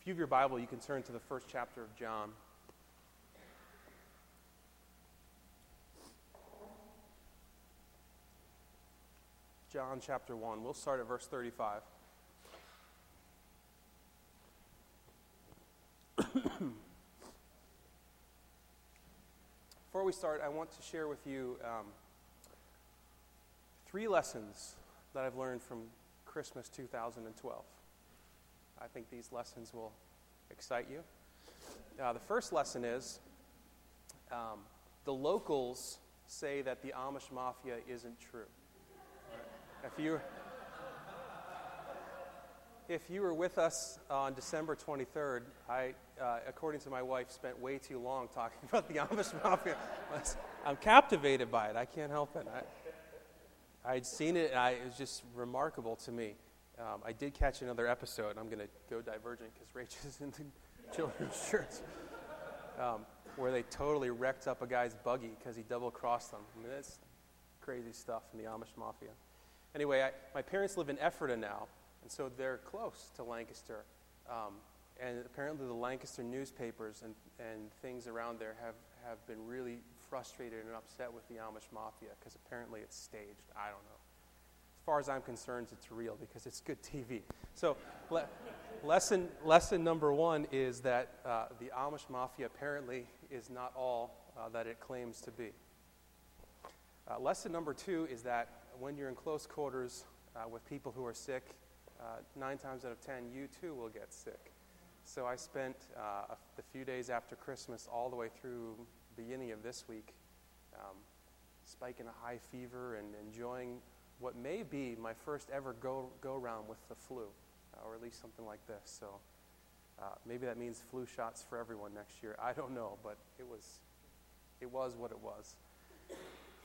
If you have your Bible, you can turn to the first chapter of John. John chapter 1. We'll start at verse 35. Before we start, I want to share with you um, three lessons that I've learned from Christmas 2012. I think these lessons will excite you. Uh, the first lesson is um, the locals say that the Amish mafia isn't true. If you, if you were with us on December 23rd, I, uh, according to my wife, spent way too long talking about the Amish Mafia. I'm captivated by it. I can't help it. I, I'd seen it, and I, it was just remarkable to me. Um, I did catch another episode. I'm going to go divergent because Rach is in the children's church, um, where they totally wrecked up a guy's buggy because he double crossed them. I mean, that's crazy stuff in the Amish Mafia. Anyway, I, my parents live in Ephrata now, and so they're close to Lancaster. Um, and apparently, the Lancaster newspapers and, and things around there have, have been really frustrated and upset with the Amish Mafia because apparently it's staged. I don't know. As far as I'm concerned, it's real because it's good TV. So, le- lesson, lesson number one is that uh, the Amish Mafia apparently is not all uh, that it claims to be. Uh, lesson number two is that when you're in close quarters uh, with people who are sick, uh, nine times out of ten, you too will get sick. So I spent uh, the few days after Christmas all the way through the beginning of this week um, spiking a high fever and enjoying what may be my first ever go, go round with the flu, uh, or at least something like this. So uh, maybe that means flu shots for everyone next year. I don't know, but it was, it was what it was.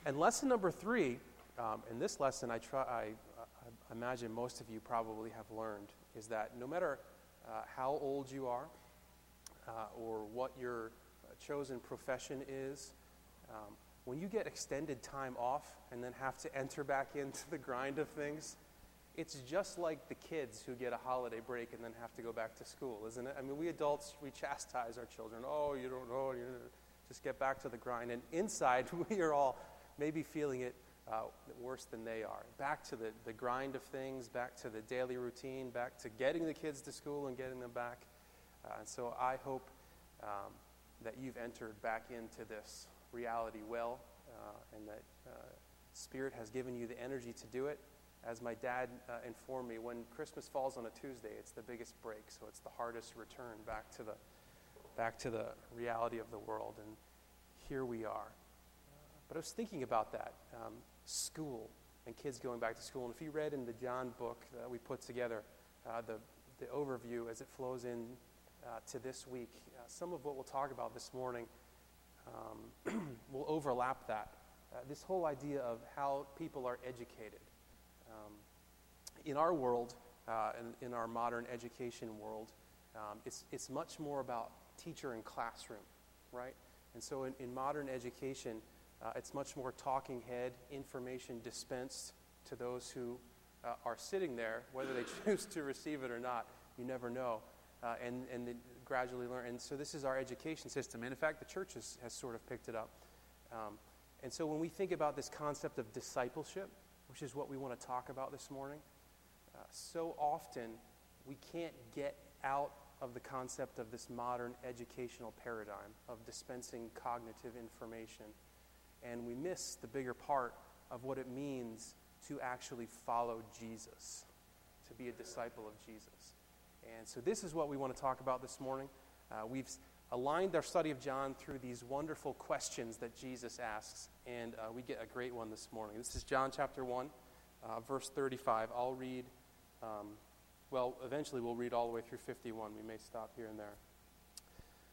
And lesson number three um, in this lesson, I, try, I, I, imagine most of you probably have learned is that no matter uh, how old you are uh, or what your uh, chosen profession is, um, when you get extended time off and then have to enter back into the grind of things, it's just like the kids who get a holiday break and then have to go back to school, isn't it? I mean, we adults, we chastise our children. Oh, you don't know. You just get back to the grind. And inside, we are all maybe feeling it uh, worse than they are. Back to the, the grind of things, back to the daily routine, back to getting the kids to school and getting them back. Uh, and so I hope um, that you've entered back into this reality well uh, and that uh, Spirit has given you the energy to do it. As my dad uh, informed me, when Christmas falls on a Tuesday, it's the biggest break, so it's the hardest return back to the, back to the reality of the world. And here we are. But I was thinking about that. Um, school and kids going back to school. And if you read in the John book that we put together, uh, the, the overview as it flows in uh, to this week, uh, some of what we'll talk about this morning um, will overlap that. Uh, this whole idea of how people are educated. Um, in our world, uh, in, in, our modern education world, um, it's, it's much more about teacher and classroom, right? And so in, in modern education, uh, it's much more talking head, information dispensed to those who uh, are sitting there, whether they choose to receive it or not. You never know. Uh, and and gradually learn. And so this is our education system. And in fact, the church has, has sort of picked it up. Um, and so when we think about this concept of discipleship, which is what we want to talk about this morning, uh, so often we can't get out of the concept of this modern educational paradigm of dispensing cognitive information and we miss the bigger part of what it means to actually follow Jesus, to be a disciple of Jesus. And so, this is what we want to talk about this morning. Uh, we've aligned our study of John through these wonderful questions that Jesus asks, and uh, we get a great one this morning. This is John chapter 1, uh, verse 35. I'll read, um, well, eventually we'll read all the way through 51. We may stop here and there.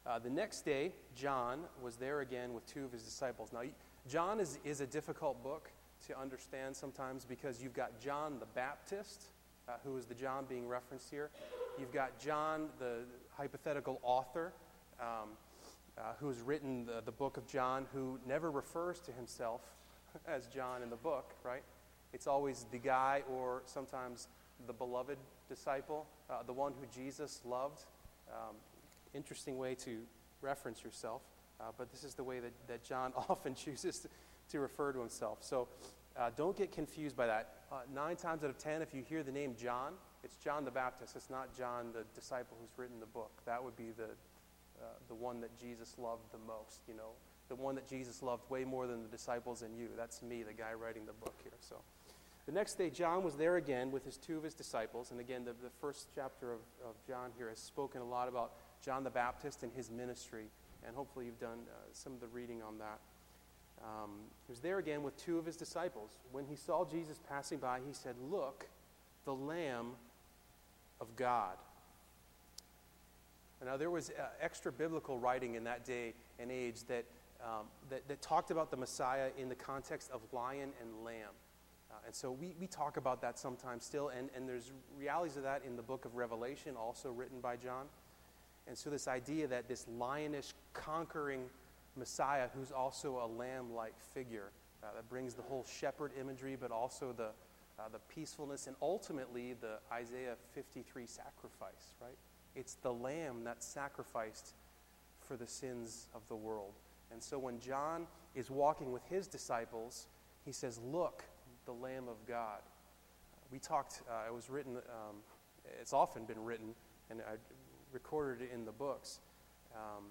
Uh, the next day, John was there again with two of his disciples. Now, John is, is a difficult book to understand sometimes because you've got John the Baptist, uh, who is the John being referenced here. You've got John, the hypothetical author, um, uh, who has written the, the book of John, who never refers to himself as John in the book, right? It's always the guy or sometimes the beloved disciple, uh, the one who Jesus loved. Um, interesting way to reference yourself, uh, but this is the way that, that John often chooses to, to refer to himself. So uh, don't get confused by that. Uh, nine times out of ten, if you hear the name John, it's John the Baptist. It's not John, the disciple who's written the book. That would be the, uh, the one that Jesus loved the most, you know, the one that Jesus loved way more than the disciples and you. That's me, the guy writing the book here. So the next day, John was there again with his two of his disciples. And again, the, the first chapter of, of John here has spoken a lot about John the Baptist and his ministry. And hopefully, you've done uh, some of the reading on that. Um, he was there again with two of his disciples. When he saw Jesus passing by, he said, Look, the Lamb of God. Now, there was uh, extra biblical writing in that day and age that, um, that, that, talked about the Messiah in the context of lion and lamb. Uh, and so we, we talk about that sometimes still, and, and there's realities of that in the book of Revelation, also written by John. And so, this idea that this lionish, conquering Messiah, who's also a lamb like figure, uh, that brings the whole shepherd imagery, but also the, uh, the peacefulness, and ultimately the Isaiah 53 sacrifice, right? It's the lamb that's sacrificed for the sins of the world. And so when John is walking with his disciples, he says, Look, the Lamb of God. We talked, uh, it was written, um, it's often been written, and I recorded it in the books, um,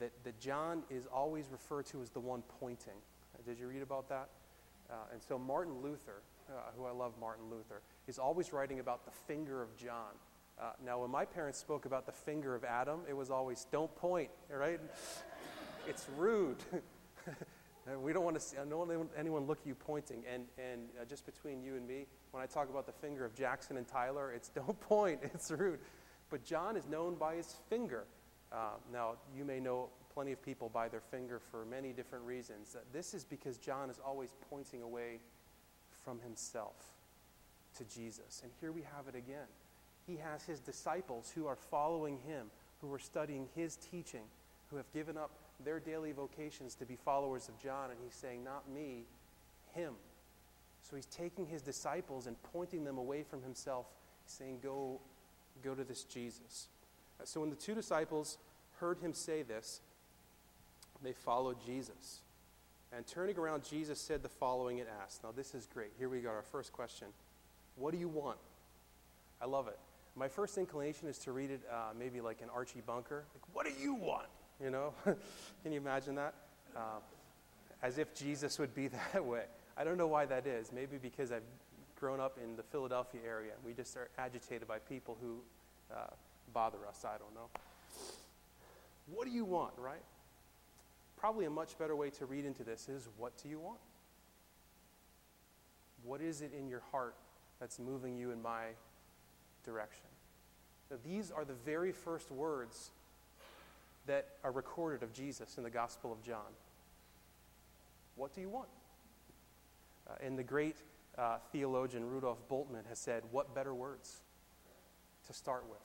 that, that John is always referred to as the one pointing. Did you read about that? Uh, and so Martin Luther, uh, who I love Martin Luther, is always writing about the finger of John. Uh, now, when my parents spoke about the finger of Adam, it was always, don't point, right? it's rude. we don't want to see, I don't want anyone look at you pointing. And, and uh, just between you and me, when I talk about the finger of Jackson and Tyler, it's don't point, it's rude. But John is known by his finger. Uh, now, you may know plenty of people by their finger for many different reasons. Uh, this is because John is always pointing away from himself to Jesus. And here we have it again. He has his disciples who are following him, who are studying his teaching, who have given up their daily vocations to be followers of John. And he's saying, Not me, him. So he's taking his disciples and pointing them away from himself, saying, Go, go to this Jesus. So when the two disciples heard him say this, they followed Jesus. And turning around, Jesus said the following and asked. Now, this is great. Here we go, our first question. What do you want? I love it. My first inclination is to read it uh, maybe like an Archie Bunker. Like, what do you want? You know? Can you imagine that? Uh, as if Jesus would be that way. I don't know why that is. Maybe because I've grown up in the Philadelphia area. We just are agitated by people who uh, bother us. I don't know. What do you want, right? Probably a much better way to read into this is what do you want? What is it in your heart that's moving you in my direction? Now, these are the very first words that are recorded of Jesus in the Gospel of John. What do you want? Uh, and the great uh, theologian Rudolf Bultmann has said, What better words to start with?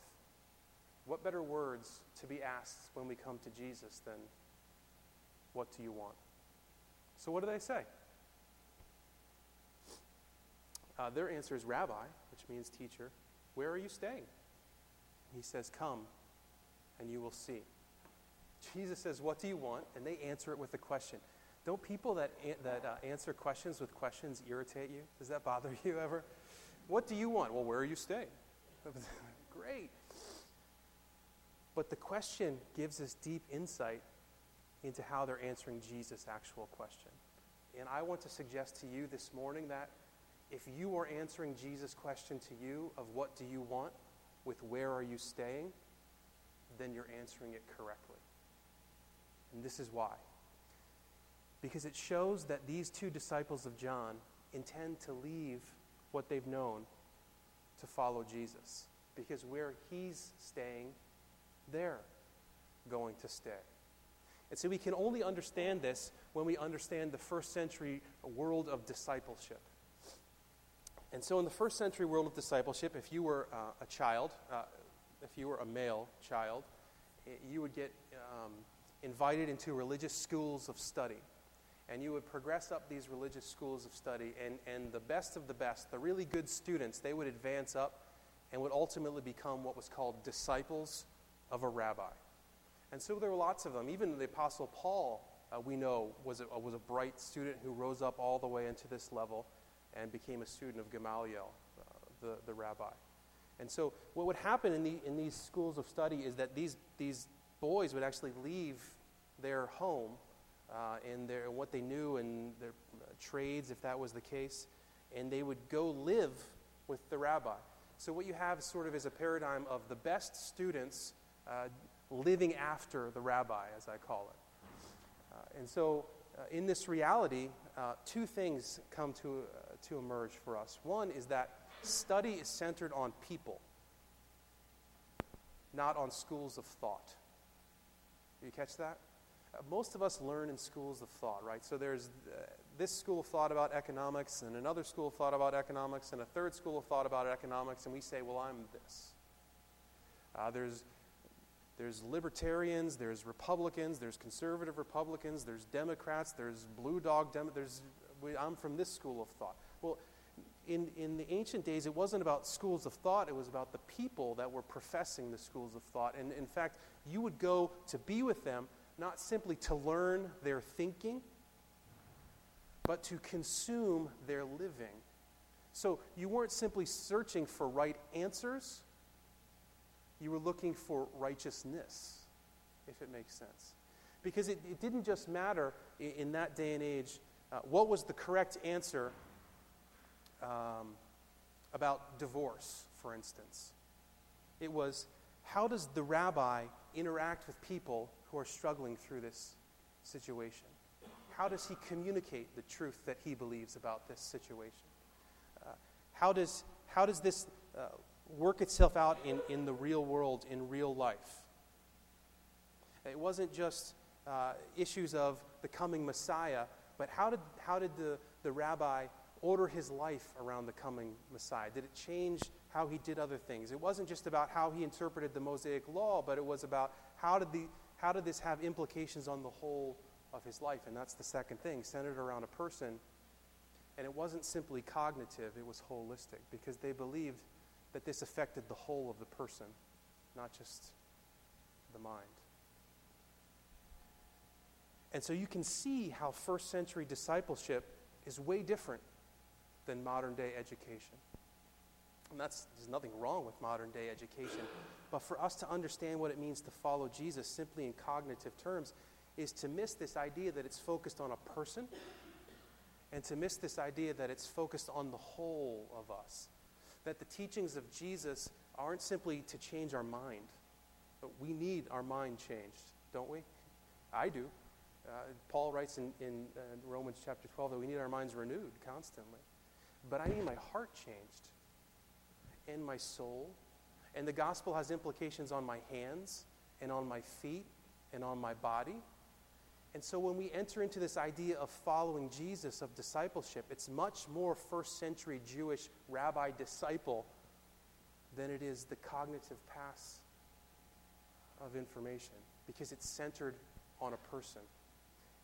What better words to be asked when we come to Jesus than, What do you want? So, what do they say? Uh, their answer is Rabbi, which means teacher. Where are you staying? He says, Come, and you will see. Jesus says, What do you want? And they answer it with a question. Don't people that, that uh, answer questions with questions irritate you? Does that bother you ever? What do you want? Well, where are you staying? Great. But the question gives us deep insight into how they're answering Jesus' actual question. And I want to suggest to you this morning that if you are answering Jesus' question to you of what do you want with where are you staying, then you're answering it correctly. And this is why. Because it shows that these two disciples of John intend to leave what they've known to follow Jesus. Because where he's staying, they're going to stay. And so we can only understand this when we understand the first century world of discipleship. And so, in the first century world of discipleship, if you were uh, a child, uh, if you were a male child, you would get um, invited into religious schools of study. And you would progress up these religious schools of study, and, and the best of the best, the really good students, they would advance up and would ultimately become what was called disciples of a rabbi. And so there were lots of them. Even the Apostle Paul, uh, we know, was a, was a bright student who rose up all the way into this level and became a student of Gamaliel, uh, the, the rabbi. And so what would happen in, the, in these schools of study is that these, these boys would actually leave their home uh, and their, what they knew and their uh, trades, if that was the case, and they would go live with the rabbi. So what you have sort of is a paradigm of the best students uh, living after the rabbi, as I call it. Uh, and so uh, in this reality, uh, two things come to, to emerge for us. One is that study is centered on people, not on schools of thought. You catch that? Uh, most of us learn in schools of thought, right? So there's uh, this school of thought about economics, and another school of thought about economics, and a third school of thought about economics, and we say, well, I'm this. Uh, there's there's libertarians, there's Republicans, there's conservative Republicans, there's Democrats, there's blue dog Dem- there's I'm from this school of thought. Well, in, in the ancient days, it wasn't about schools of thought, it was about the people that were professing the schools of thought. And in fact, you would go to be with them not simply to learn their thinking, but to consume their living. So you weren't simply searching for right answers, you were looking for righteousness, if it makes sense. Because it, it didn't just matter in, in that day and age uh, what was the correct answer um, about divorce, for instance. It was how does the rabbi interact with people who are struggling through this situation? How does he communicate the truth that he believes about this situation? Uh, how, does, how does this uh, work itself out in, in the real world, in real life? It wasn't just uh, issues of the coming Messiah, but how did, how did the, the rabbi order his life around the coming Messiah? Did it change how he did other things? It wasn't just about how he interpreted the Mosaic law, but it was about how did, the, how did this have implications on the whole of his life? And that's the second thing, centered around a person. And it wasn't simply cognitive, it was holistic, because they believed that this affected the whole of the person, not just the mind. And so you can see how first century discipleship is way different than modern day education. And that's, there's nothing wrong with modern day education. But for us to understand what it means to follow Jesus simply in cognitive terms is to miss this idea that it's focused on a person and to miss this idea that it's focused on the whole of us. That the teachings of Jesus aren't simply to change our mind, but we need our mind changed, don't we? I do. Uh, Paul writes in, in uh, Romans chapter 12 that we need our minds renewed constantly. But I need my heart changed and my soul. And the gospel has implications on my hands and on my feet and on my body. And so when we enter into this idea of following Jesus, of discipleship, it's much more first century Jewish rabbi disciple than it is the cognitive pass of information because it's centered on a person.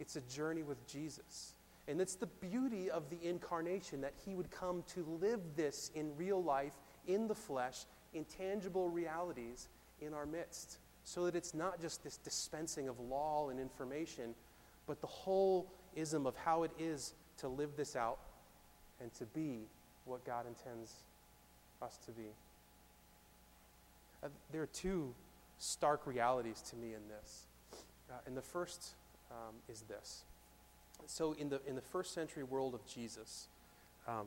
It's a journey with Jesus. And it's the beauty of the incarnation that he would come to live this in real life, in the flesh, in tangible realities in our midst. So that it's not just this dispensing of law and information, but the whole ism of how it is to live this out and to be what God intends us to be. Uh, there are two stark realities to me in this. Uh, and the first um, is this. So, in the, in the first century world of Jesus, um,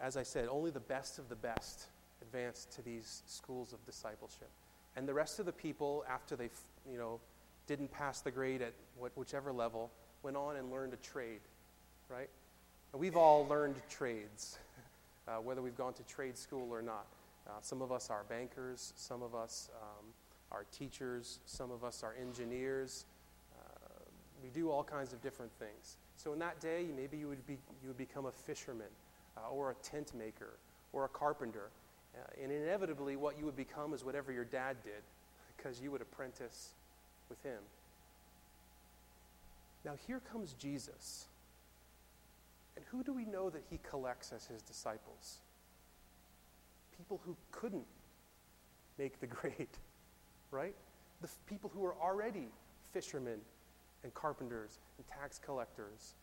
as I said, only the best of the best advanced to these schools of discipleship. And the rest of the people, after they you know, didn't pass the grade at what, whichever level, went on and learned a trade, right? And we've all learned trades, uh, whether we've gone to trade school or not. Uh, some of us are bankers, some of us um, are teachers, some of us are engineers, we do all kinds of different things. So in that day, maybe you would, be, you would become a fisherman uh, or a tent maker or a carpenter. Uh, and inevitably, what you would become is whatever your dad did because you would apprentice with him. Now, here comes Jesus. And who do we know that he collects as his disciples? People who couldn't make the grade, right? the f- people who are already fishermen and carpenters and tax collectors.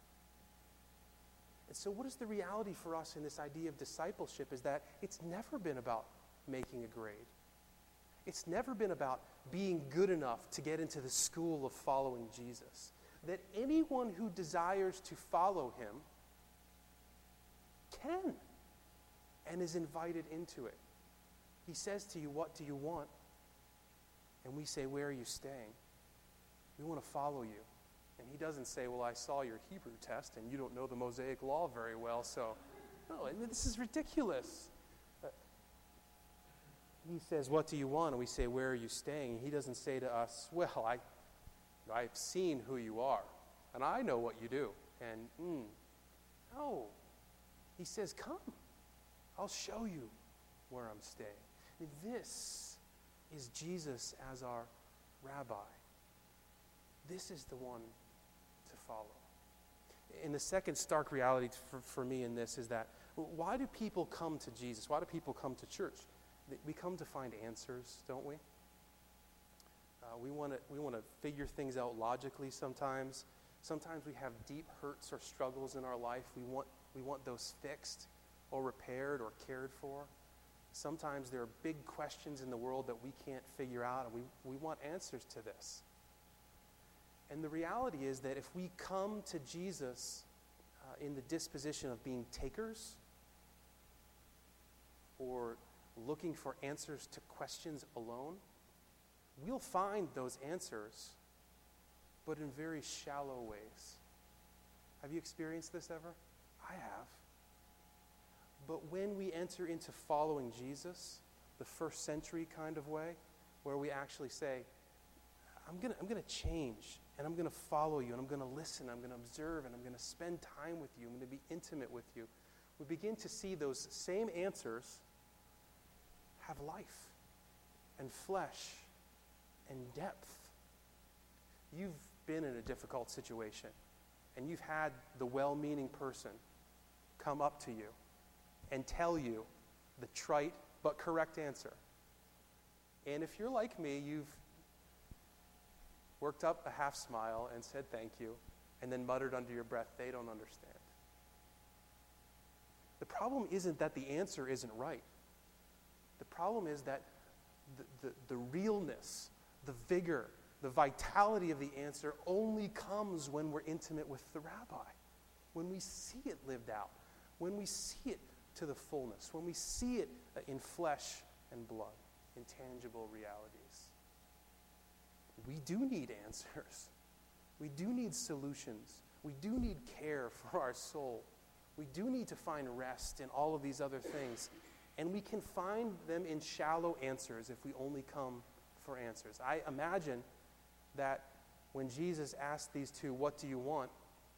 And so, what is the reality for us in this idea of discipleship is that it's never been about making a grade. It's never been about being good enough to get into the school of following Jesus. That anyone who desires to follow him can and is invited into it. He says to you, What do you want? And we say, Where are you staying? We want to follow you. And he doesn't say, Well, I saw your Hebrew test and you don't know the Mosaic law very well, so. No, and this is ridiculous. he says, What do you want? And we say, Where are you staying? He doesn't say to us, Well, I, I've seen who you are, and I know what you do. And, mm, no. He says, Come. I'll show you where I'm staying. This is Jesus as our rabbi. This is the one follow. And the second stark reality for, for me in this is that why do people come to Jesus? Why do people come to church? We come to find answers, don't we? Uh, we want to we want to figure things out logically sometimes. Sometimes we have deep hurts or struggles in our life. We want we want those fixed or repaired or cared for. Sometimes there are big questions in the world that we can't figure out, and we, we want answers to this. And the reality is that if we come to Jesus uh, in the disposition of being takers or looking for answers to questions alone, we'll find those answers, but in very shallow ways. Have you experienced this ever? I have. But when we enter into following Jesus, the first century kind of way, where we actually say, I'm going to I'm going to change and I'm going to follow you and I'm going to listen, I'm going to observe, and I'm going to spend time with you, I'm going to be intimate with you, we begin to see those same answers have life and flesh and depth. You've been in a difficult situation and you've had the well meaning person come up to you and tell you the trite but correct answer. And if you're like me, you've worked up a half smile and said thank you, and then muttered under your breath, they don't understand. The problem isn't that the answer isn't right. The problem is that the, the, the realness, the vigor, the vitality of the answer only comes when we're intimate with the rabbi, when we see it lived out, when we see it to the fullness, when we see it in flesh and blood, in tangible realities. We do need answers. We do need solutions. We do need care for our soul. We do need to find rest in all of these other things. And we can find them in shallow answers if we only come for answers. I imagine that when Jesus asked these two, What do you want?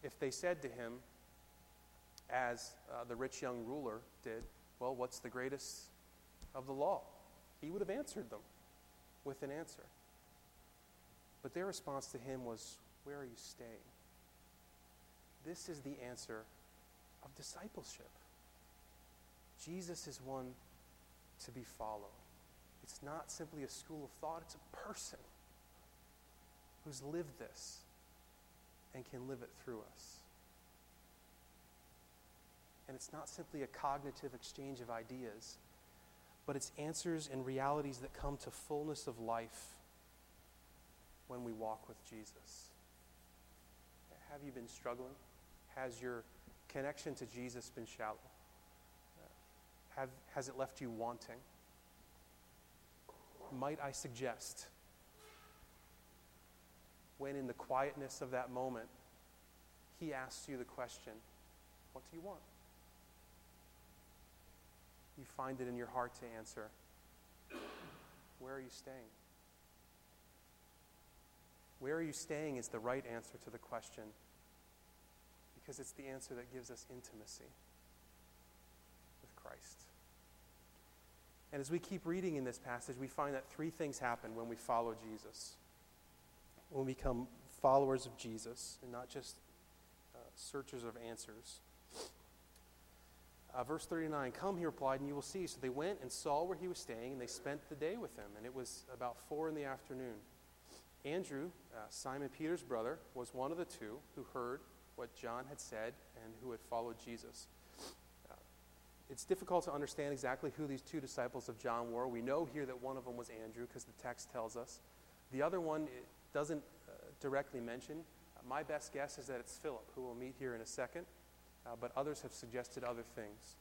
if they said to him, as uh, the rich young ruler did, Well, what's the greatest of the law? He would have answered them with an answer. But their response to him was, Where are you staying? This is the answer of discipleship. Jesus is one to be followed. It's not simply a school of thought, it's a person who's lived this and can live it through us. And it's not simply a cognitive exchange of ideas, but it's answers and realities that come to fullness of life when we walk with Jesus. Have you been struggling? Has your connection to Jesus been shallow? Have, has it left you wanting? Might I suggest, when in the quietness of that moment, he asks you the question, What do you want? You find it in your heart to answer, Where are you staying? Where are you staying is the right answer to the question because it's the answer that gives us intimacy with Christ. And as we keep reading in this passage, we find that three things happen when we follow Jesus. When we become followers of Jesus and not just uh, searchers of answers. Uh, verse 39 Come, he replied, and you will see. So they went and saw where he was staying, and they spent the day with him. And it was about four in the afternoon. Andrew, uh, Simon Peter's brother, was one of the two who heard what John had said and who had followed Jesus. Uh, it's difficult to understand exactly who these two disciples of John were. We know here that one of them was Andrew because the text tells us. The other one doesn't uh, directly mention. Uh, my best guess is that it's Philip, who we'll meet here in a second, uh, but others have suggested other things.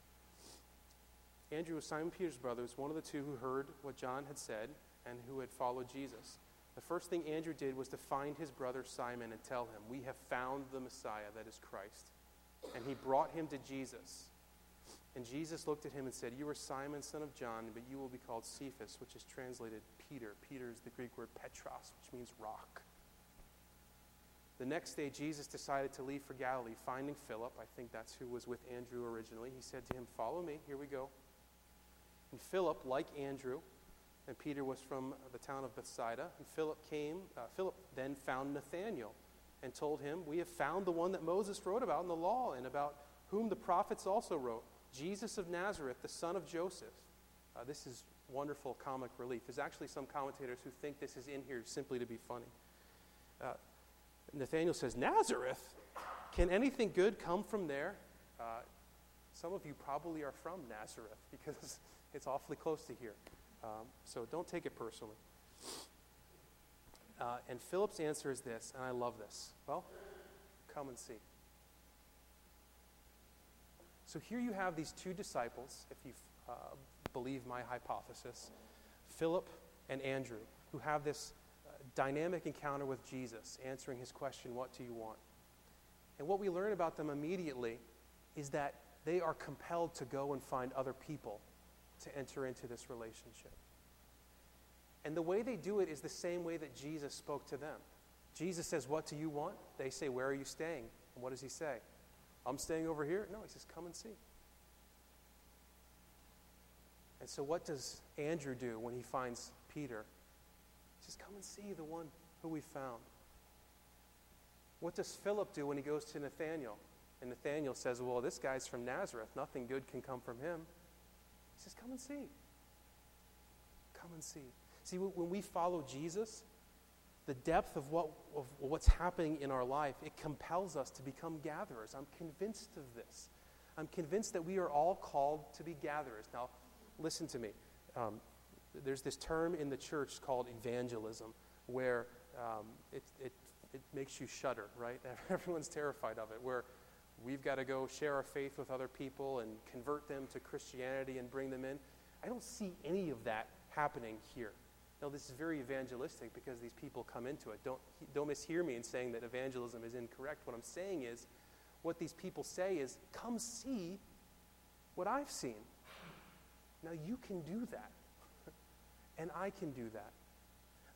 Andrew was Simon Peter's brother, was one of the two who heard what John had said and who had followed Jesus. The first thing Andrew did was to find his brother Simon and tell him, We have found the Messiah, that is Christ. And he brought him to Jesus. And Jesus looked at him and said, You are Simon, son of John, but you will be called Cephas, which is translated Peter. Peter is the Greek word Petros, which means rock. The next day, Jesus decided to leave for Galilee, finding Philip. I think that's who was with Andrew originally. He said to him, Follow me. Here we go. And Philip, like Andrew, and Peter was from the town of Bethsaida. And Philip came, uh, Philip then found Nathanael and told him, We have found the one that Moses wrote about in the law and about whom the prophets also wrote, Jesus of Nazareth, the son of Joseph. Uh, this is wonderful comic relief. There's actually some commentators who think this is in here simply to be funny. Uh, Nathanael says, Nazareth? Can anything good come from there? Uh, some of you probably are from Nazareth because it's awfully close to here. Um, so don't take it personally. Uh, and Philip's answer is this, and I love this. Well, come and see. So here you have these two disciples, if you uh, believe my hypothesis, Philip and Andrew, who have this uh, dynamic encounter with Jesus, answering his question, What do you want? And what we learn about them immediately is that they are compelled to go and find other people to enter into this relationship. And the way they do it is the same way that Jesus spoke to them. Jesus says, What do you want? They say, Where are you staying? And what does he say? I'm staying over here? No, he says, Come and see. And so, what does Andrew do when he finds Peter? He says, Come and see the one who we found. What does Philip do when he goes to Nathanael? And Nathanael says, Well, this guy's from Nazareth. Nothing good can come from him. Says, Come and see. Come and see. See, when we follow Jesus, the depth of, what, of what's happening in our life, it compels us to become gatherers. I'm convinced of this. I'm convinced that we are all called to be gatherers. Now, listen to me. Um, there's this term in the church called evangelism where um, it, it, it makes you shudder, right? Everyone's terrified of it, where we've got to go share our faith with other people and convert them to Christianity and bring them in. I don't see any of that happening here. Now, this is very evangelistic because these people come into it. Don't, don't mishear me in saying that evangelism is incorrect. What I'm saying is, what these people say is, come see what I've seen. Now, you can do that. and I can do that.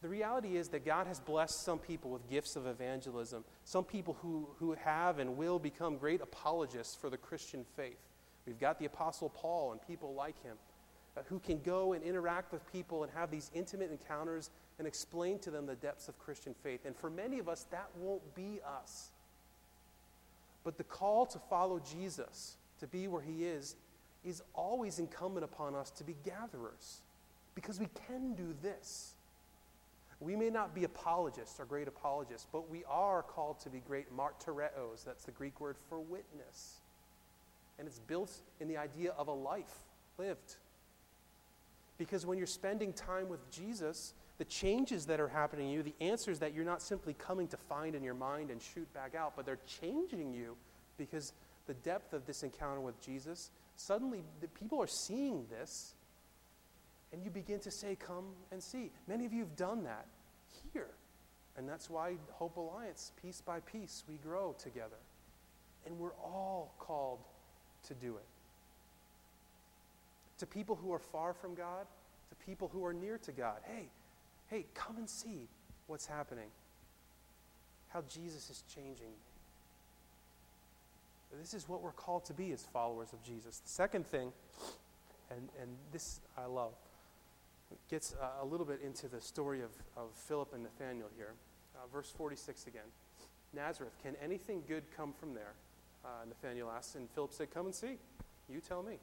The reality is that God has blessed some people with gifts of evangelism, some people who, who have and will become great apologists for the Christian faith. We've got the Apostle Paul and people like him uh, who can go and interact with people and have these intimate encounters and explain to them the depths of Christian faith. And for many of us, that won't be us. But the call to follow Jesus, to be where he is, is always incumbent upon us to be gatherers because we can do this. We may not be apologists or great apologists, but we are called to be great martyreos. That's the Greek word for witness. And it's built in the idea of a life lived. Because when you're spending time with Jesus, the changes that are happening in you, the answers that you're not simply coming to find in your mind and shoot back out, but they're changing you because the depth of this encounter with Jesus, suddenly the people are seeing this and you begin to say, Come and see. Many of you have done that here. And that's why Hope Alliance, piece by piece, we grow together. And we're all called to do it. To people who are far from God, to people who are near to God. Hey, hey, come and see what's happening. How Jesus is changing This is what we're called to be as followers of Jesus. The second thing, and, and this I love, gets uh, a little bit into the story of, of Philip and Nathanael here. Uh, verse 46 again. Nazareth, can anything good come from there? Uh, Nathanael asked, and Philip said, Come and see. You tell me.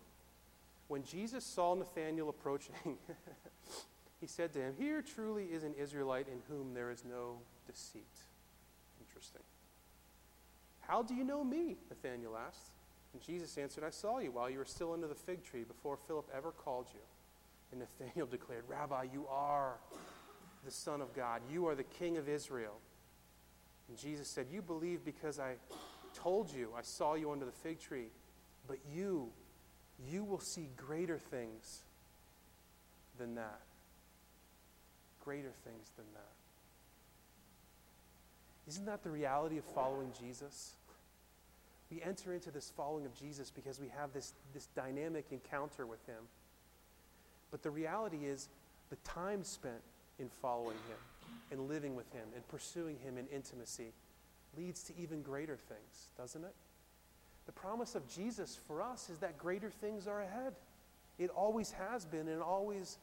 When Jesus saw Nathanael approaching, he said to him, Here truly is an Israelite in whom there is no deceit. Interesting. How do you know me? Nathanael asked. And Jesus answered, I saw you while you were still under the fig tree before Philip ever called you. And Nathanael declared, Rabbi, you are the Son of God. You are the King of Israel. And Jesus said, You believe because I told you, I saw you under the fig tree. But you, you will see greater things than that greater things than that. Isn't that the reality of following Jesus? We enter into this following of Jesus because we have this, this dynamic encounter with Him. But the reality is, the time spent in following Him and living with Him and pursuing Him in intimacy leads to even greater things, doesn't it? The promise of Jesus for us is that greater things are ahead. It always has been and always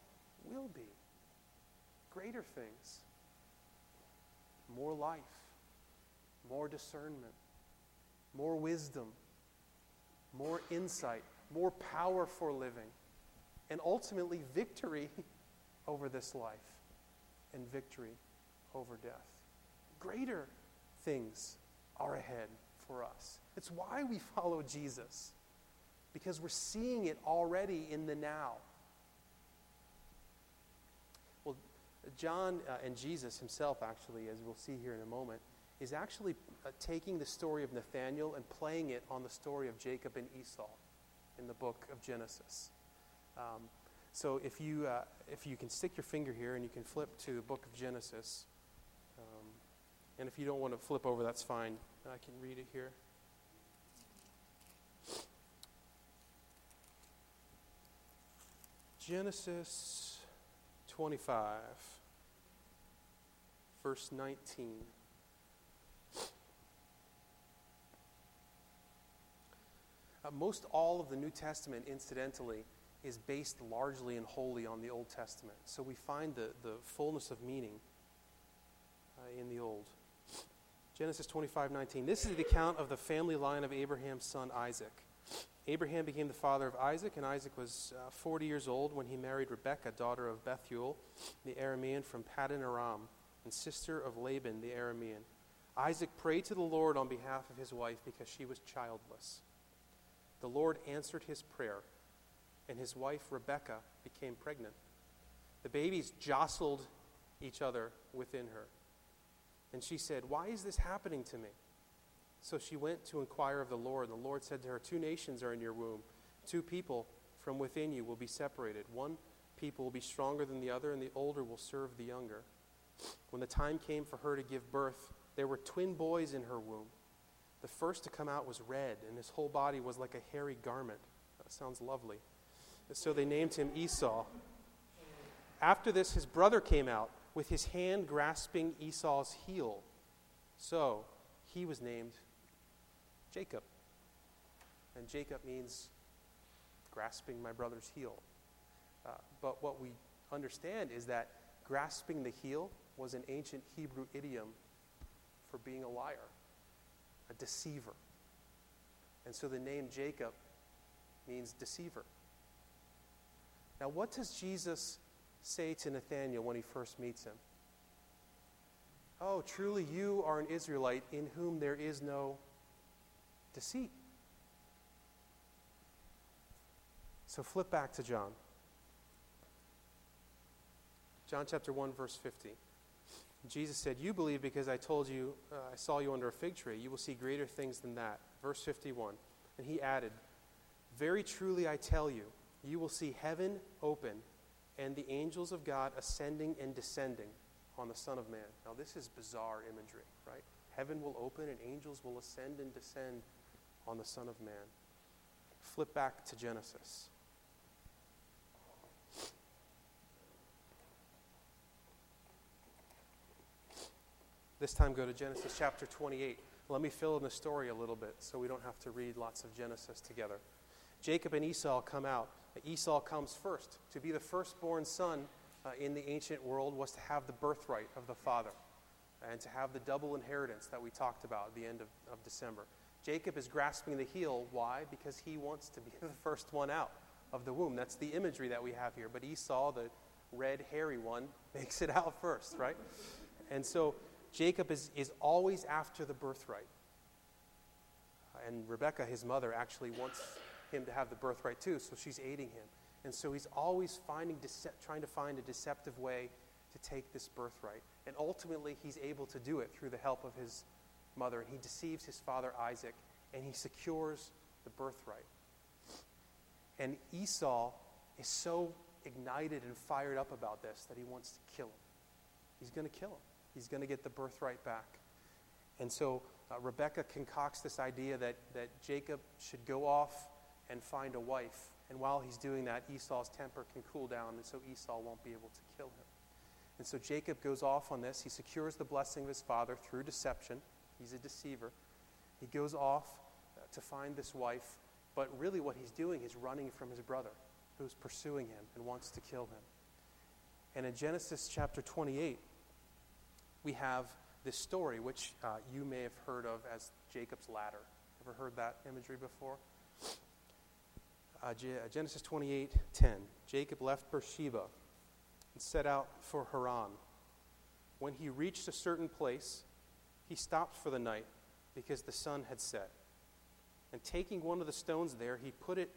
will be. Greater things. More life, more discernment, more wisdom, more insight, more power for living, and ultimately victory over this life and victory over death. Greater things are ahead for us. It's why we follow Jesus, because we're seeing it already in the now. Well, John uh, and Jesus himself, actually, as we'll see here in a moment, is actually uh, taking the story of Nathanael and playing it on the story of Jacob and Esau in the book of Genesis. Um, so if you, uh, if you can stick your finger here and you can flip to the book of Genesis, um, and if you don't want to flip over, that's fine. I can read it here. Genesis 25 verse 19. Uh, most all of the New Testament, incidentally, is based largely and wholly on the Old Testament. So we find the, the fullness of meaning uh, in the Old. Genesis 25 19. This is the account of the family line of Abraham's son Isaac. Abraham became the father of Isaac, and Isaac was uh, 40 years old when he married Rebekah, daughter of Bethuel, the Aramean from Paddan Aram and sister of Laban the Aramean. Isaac prayed to the Lord on behalf of his wife because she was childless. The Lord answered his prayer, and his wife Rebekah became pregnant. The babies jostled each other within her. And she said, Why is this happening to me? So she went to inquire of the Lord. And the Lord said to her, Two nations are in your womb. Two people from within you will be separated. One people will be stronger than the other, and the older will serve the younger. When the time came for her to give birth, there were twin boys in her womb. The first to come out was red, and his whole body was like a hairy garment. That sounds lovely. So they named him Esau. After this, his brother came out with his hand grasping Esau's heel. So he was named Jacob. And Jacob means grasping my brother's heel. Uh, but what we understand is that grasping the heel was an ancient Hebrew idiom for being a liar, a deceiver. And so the name Jacob means deceiver. Now, what does Jesus say to Nathanael when he first meets him? Oh, truly you are an Israelite in whom there is no deceit. So flip back to John. John chapter 1, verse 50. Jesus said, You believe because I told you, uh, I saw you under a fig tree. You will see greater things than that. Verse 51. And he added, Very truly I tell you, you will see heaven open and the angels of God ascending and descending on the Son of Man. Now, this is bizarre imagery, right? Heaven will open and angels will ascend and descend on the Son of Man. Flip back to Genesis. This time go to Genesis chapter 28. Let me fill in the story a little bit so we don't have to read lots of Genesis together. Jacob and Esau come out. Esau comes first. To be the firstborn son uh, in the ancient world was to have the birthright of the father and to have the double inheritance that we talked about at the end of, of December. Jacob is grasping the heel. Why? Because he wants to be the first one out of the womb. That's the imagery that we have here. But Esau, the, red, hairy one makes it out first, right? And so Jacob is, is always after the birthright. And Rebecca, his mother, actually wants him to have the birthright too, so she's aiding him. And so he's always finding, trying to find a deceptive way to take this birthright. And ultimately, he's able to do it through the help of his mother. And he deceives his father Isaac, and he secures the birthright. And Esau is so ignited and fired up about this that he wants to kill him. He's going to kill him, he's going to get the birthright back. And so uh, Rebecca concocts this idea that, that Jacob should go off and find a wife. And while he's doing that, Esau's temper can cool down, and so Esau won't be able to kill him. And so Jacob goes off on this. He secures the blessing of his father through deception. He's a deceiver. He goes off uh, to find this wife, but really what he's doing is running from his brother who's pursuing him and wants to kill him. And in Genesis chapter 28, we have this story, which uh, you may have heard of as Jacob's ladder. Ever heard that imagery before? Uh, Genesis 28 10. Jacob left Beersheba and set out for Haran. When he reached a certain place, he stopped for the night because the sun had set. And taking one of the stones there, he put it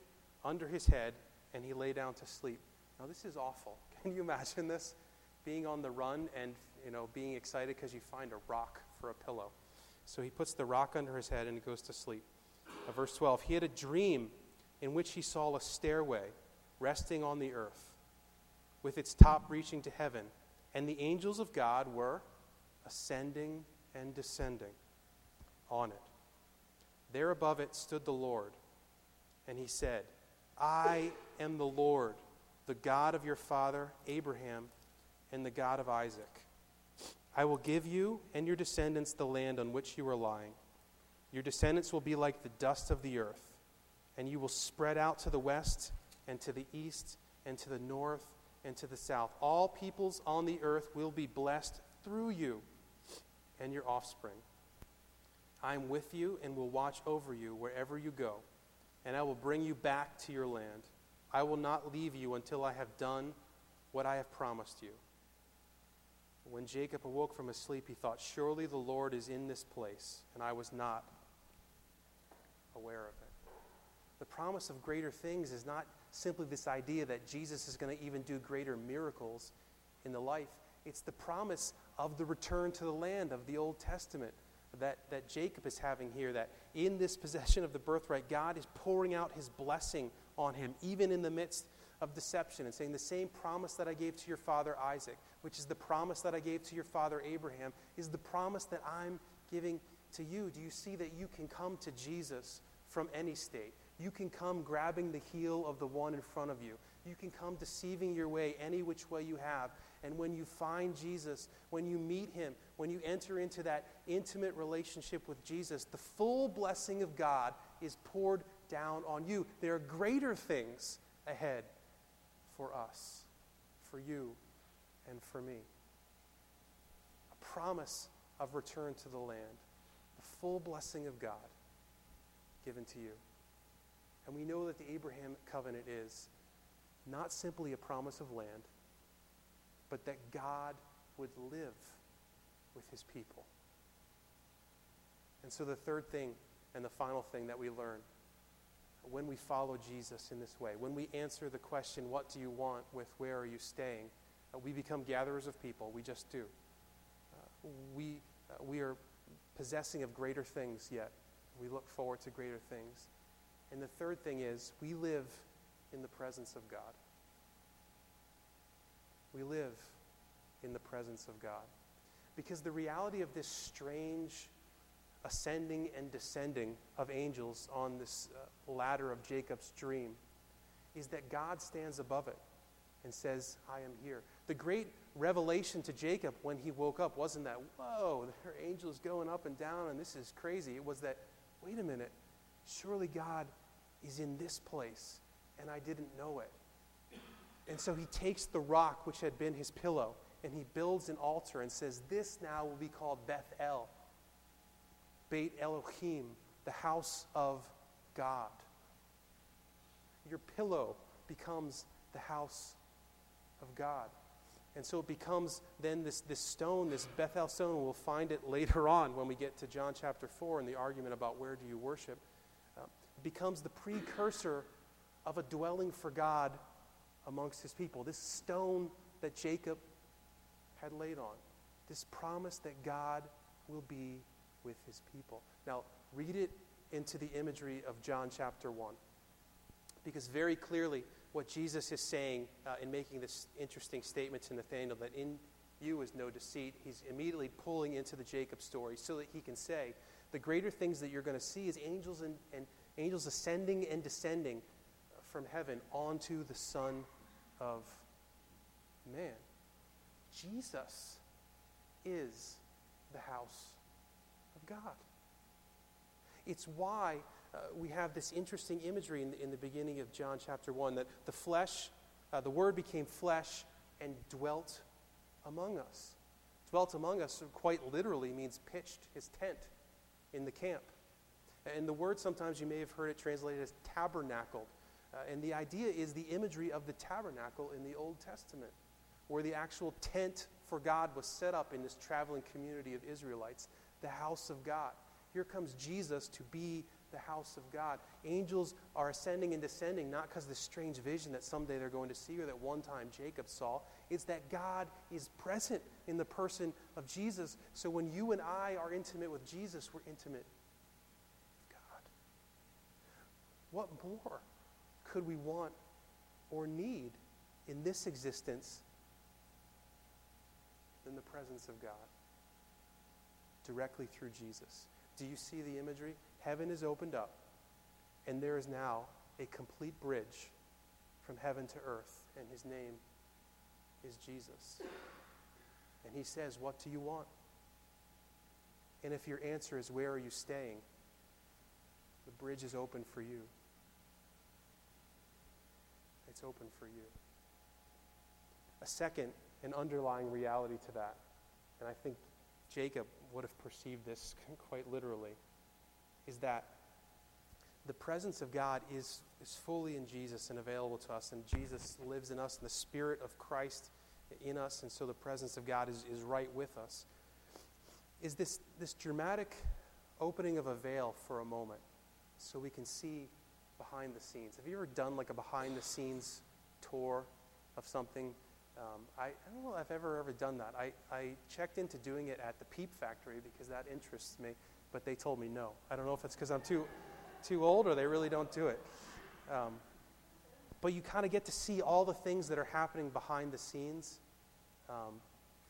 under his head and he lay down to sleep. Now, this is awful. Can you imagine this? Being on the run and you know, being excited because you find a rock for a pillow. So he puts the rock under his head and he goes to sleep. Uh, verse 12 He had a dream in which he saw a stairway resting on the earth, with its top reaching to heaven, and the angels of God were ascending and descending on it. There above it stood the Lord, and he said, I am the Lord, the God of your father Abraham, and the God of Isaac. I will give you and your descendants the land on which you are lying. Your descendants will be like the dust of the earth and you will spread out to the west and to the east and to the north and to the south. All peoples on the earth will be blessed through you and your offspring. I am with you and will watch over you wherever you go, and I will bring you back to your land. I will not leave you until I have done what I have promised you. When Jacob awoke from his sleep, he thought, Surely the Lord is in this place, and I was not aware of it the promise of greater things is not simply this idea that Jesus is going to even do greater miracles in the life. It's the promise of the return to the land of the Old Testament that, that Jacob is having here, that in this possession of the birthright, God is pouring out his blessing on him, even in the midst of deception, and saying, The same promise that I gave to your father Isaac, which is the promise that I gave to your father Abraham, is the promise that I'm giving to you. Do you see that you can come to Jesus from any state? You can come grabbing the heel of the one in front of you. You can come deceiving your way any which way you have. And when you find Jesus, when you meet him, when you enter into that intimate relationship with Jesus, the full blessing of God is poured down on you. There are greater things ahead for us, for you, and for me. A promise of return to the land, the full blessing of God given to you. And we know that the Abrahamic covenant is not simply a promise of land, but that God would live with his people. And so, the third thing and the final thing that we learn when we follow Jesus in this way, when we answer the question, What do you want? with Where are you staying? Uh, we become gatherers of people. We just do. Uh, we, uh, we are possessing of greater things yet. We look forward to greater things. And the third thing is, we live in the presence of God. We live in the presence of God. Because the reality of this strange ascending and descending of angels on this uh, ladder of Jacob's dream is that God stands above it and says, I am here. The great revelation to Jacob when he woke up wasn't that, whoa, there are angels going up and down and this is crazy. It was that, wait a minute, surely God is in this place, and I didn't know it. And so he takes the rock which had been his pillow and he builds an altar and says, This now will be called Beth El, Beit Elohim, the house of God. Your pillow becomes the house of God. And so it becomes then this, this stone, this Bethel stone. We'll find it later on when we get to John chapter 4 and the argument about where do you worship. Becomes the precursor of a dwelling for God amongst his people. This stone that Jacob had laid on. This promise that God will be with his people. Now, read it into the imagery of John chapter 1. Because very clearly, what Jesus is saying uh, in making this interesting statement to Nathanael that in you is no deceit, he's immediately pulling into the Jacob story so that he can say, the greater things that you're going to see is angels and, and angels ascending and descending from heaven onto the Son of Man. Jesus is the house of God. It's why uh, we have this interesting imagery in the, in the, beginning of John chapter 1 that the flesh, uh, the Word became flesh and dwelt among us. Dwelt among us quite literally means pitched his tent in the camp. And the word sometimes you may have heard it translated as tabernacled. Uh, and the idea is the imagery of the tabernacle in the Old Testament, where the actual tent for God was set up in this traveling community of Israelites, the house of God. Here comes Jesus to be the house of God. Angels are ascending and descending, not because of the strange vision that someday they're going to see or that one time Jacob saw. It's that God is present in the person of Jesus. So when you and I are intimate with Jesus, we're intimate with God. What more could we want or need in this existence than the presence of God directly through Jesus. Do you see the imagery? Heaven is opened up, and there is now a complete bridge from heaven to earth, and his name is Jesus. And he says, What do you want? And if your answer is, Where are you staying? The bridge is open for you. It's open for you. A second an underlying reality to that. And I think Jacob would have perceived this quite literally, is that the presence of God is, is fully in Jesus and available to us, and Jesus lives in us, and the Spirit of Christ in us, and so the presence of God is, is right with us. Is this, this dramatic opening of a veil for a moment so we can see behind the scenes? Have you ever done like a behind the scenes tour of something? Um, I, I, don't know if I've ever ever done that. I, I checked into doing it at the Peep Factory because that interests me, but they told me no. I don't know if it's because I'm too, too old or they really don't do it. Um, but you kind of get to see all the things that are happening behind the scenes, um,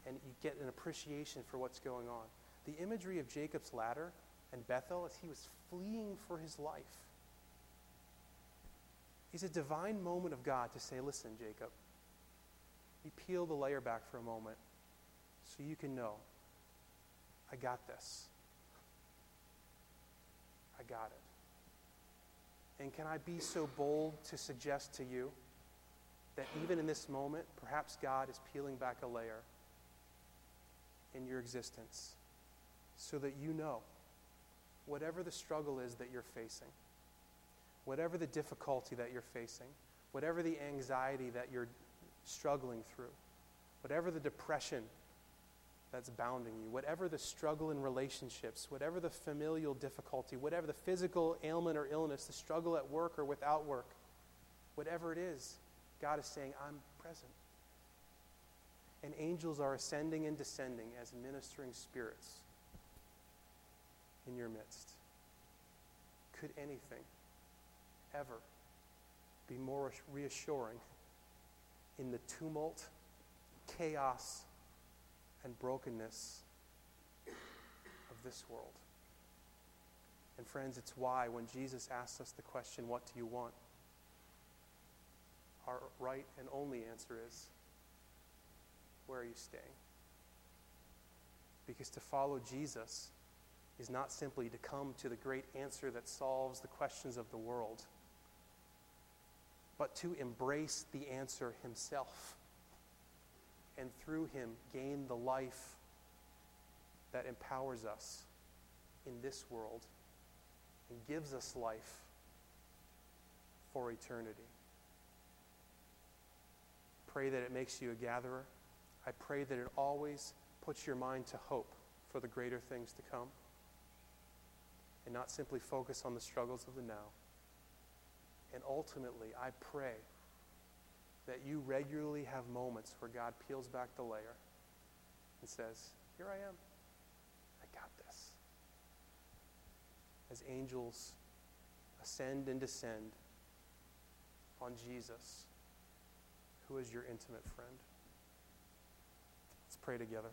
and you get an appreciation for what's going on. The imagery of Jacob's ladder and Bethel as he was fleeing for his life is a divine moment of God to say, Listen, Jacob, you peel the layer back for a moment so you can know I got this. I got it. And can I be so bold to suggest to you that even in this moment, perhaps God is peeling back a layer in your existence so that you know whatever the struggle is that you're facing, whatever the difficulty that you're facing, whatever the anxiety that you're struggling through, whatever the depression that's bounding you, whatever the struggle in relationships, whatever the familial difficulty, whatever the physical ailment or illness, the struggle at work or without work, whatever it is, God is saying, I'm present. And angels are ascending and descending as ministering spirits in your midst. Could anything ever be more reassuring in the tumult, chaos, and brokenness of this world. And friends, it's why when Jesus asks us the question, What do you want? our right and only answer is, Where are you staying? Because to follow Jesus is not simply to come to the great answer that solves the questions of the world but to embrace the answer himself and through him gain the life that empowers us in this world and gives us life for eternity. Pray that it makes you a gatherer I pray that it always puts your mind to hope for the greater things to come and not simply focus on the struggles of the now. And ultimately, I pray that you regularly have moments where God peels back the layer and says, Here I am. I got this. As angels ascend and descend on Jesus, who is your intimate friend. Let's pray together.